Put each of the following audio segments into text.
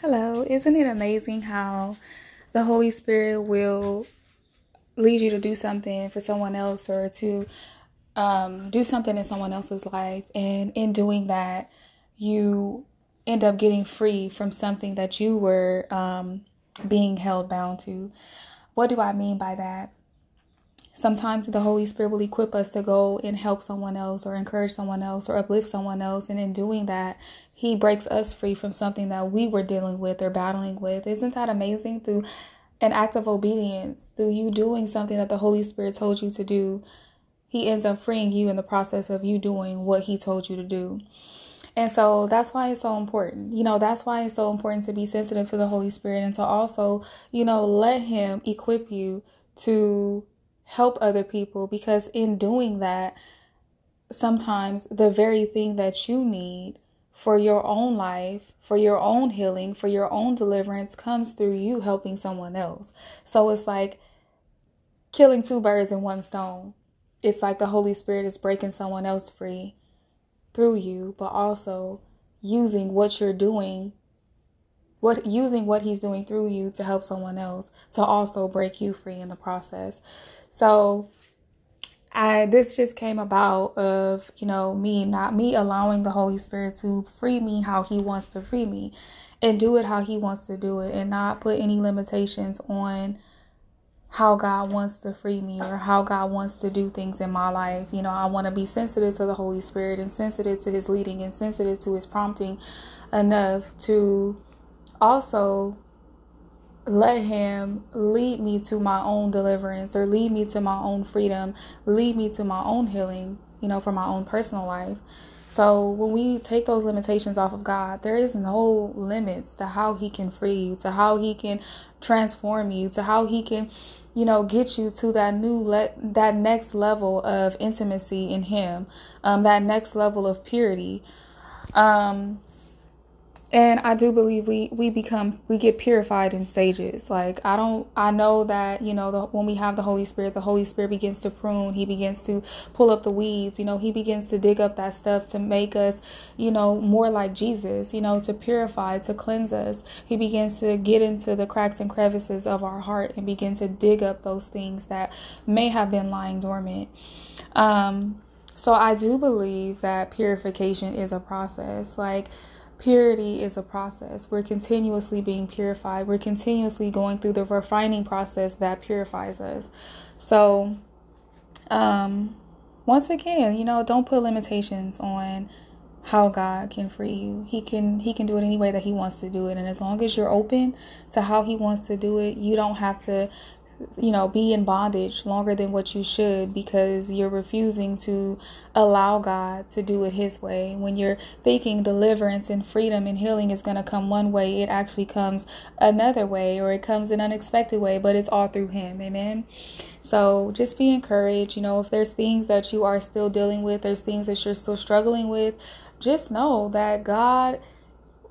Hello, isn't it amazing how the Holy Spirit will lead you to do something for someone else or to um, do something in someone else's life, and in doing that, you end up getting free from something that you were um, being held bound to. What do I mean by that? Sometimes the Holy Spirit will equip us to go and help someone else or encourage someone else or uplift someone else. And in doing that, He breaks us free from something that we were dealing with or battling with. Isn't that amazing? Through an act of obedience, through you doing something that the Holy Spirit told you to do, He ends up freeing you in the process of you doing what He told you to do. And so that's why it's so important. You know, that's why it's so important to be sensitive to the Holy Spirit and to also, you know, let Him equip you to help other people because in doing that, sometimes the very thing that you need for your own life, for your own healing, for your own deliverance comes through you helping someone else. So it's like killing two birds in one stone. It's like the Holy Spirit is breaking someone else free through you, but also using what you're doing what using what he's doing through you to help someone else to also break you free in the process. So I this just came about of, you know, me not me allowing the Holy Spirit to free me how he wants to free me and do it how he wants to do it and not put any limitations on how God wants to free me or how God wants to do things in my life. You know, I want to be sensitive to the Holy Spirit and sensitive to his leading and sensitive to his prompting enough to also let him lead me to my own deliverance or lead me to my own freedom, lead me to my own healing, you know, for my own personal life. So when we take those limitations off of God, there is no limits to how he can free you, to how he can transform you, to how he can, you know, get you to that new let that next level of intimacy in him, um, that next level of purity. Um, and i do believe we we become we get purified in stages. Like i don't i know that you know the, when we have the holy spirit the holy spirit begins to prune. He begins to pull up the weeds. You know he begins to dig up that stuff to make us you know more like jesus you know to purify to cleanse us. He begins to get into the cracks and crevices of our heart and begin to dig up those things that may have been lying dormant. Um so i do believe that purification is a process. Like Purity is a process. We're continuously being purified. We're continuously going through the refining process that purifies us. So, um, once again, you know, don't put limitations on how God can free you. He can he can do it any way that he wants to do it and as long as you're open to how he wants to do it, you don't have to you know, be in bondage longer than what you should because you're refusing to allow God to do it His way. When you're thinking deliverance and freedom and healing is going to come one way, it actually comes another way or it comes an unexpected way, but it's all through Him. Amen. So just be encouraged. You know, if there's things that you are still dealing with, there's things that you're still struggling with, just know that God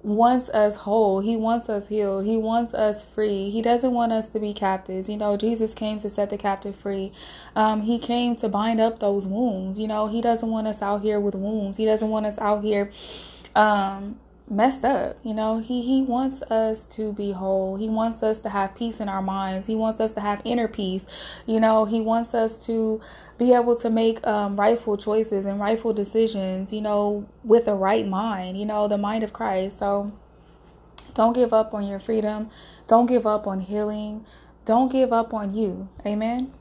wants us whole. He wants us healed. He wants us free. He doesn't want us to be captives. You know, Jesus came to set the captive free. Um, he came to bind up those wounds. You know, He doesn't want us out here with wounds. He doesn't want us out here um, messed up. You know, he he wants us to be whole. He wants us to have peace in our minds. He wants us to have inner peace. You know, he wants us to be able to make um, rightful choices and rightful decisions. You know, with a right mind. You know, the mind of Christ. So don't give up on your freedom. Don't give up on healing. Don't give up on you. Amen.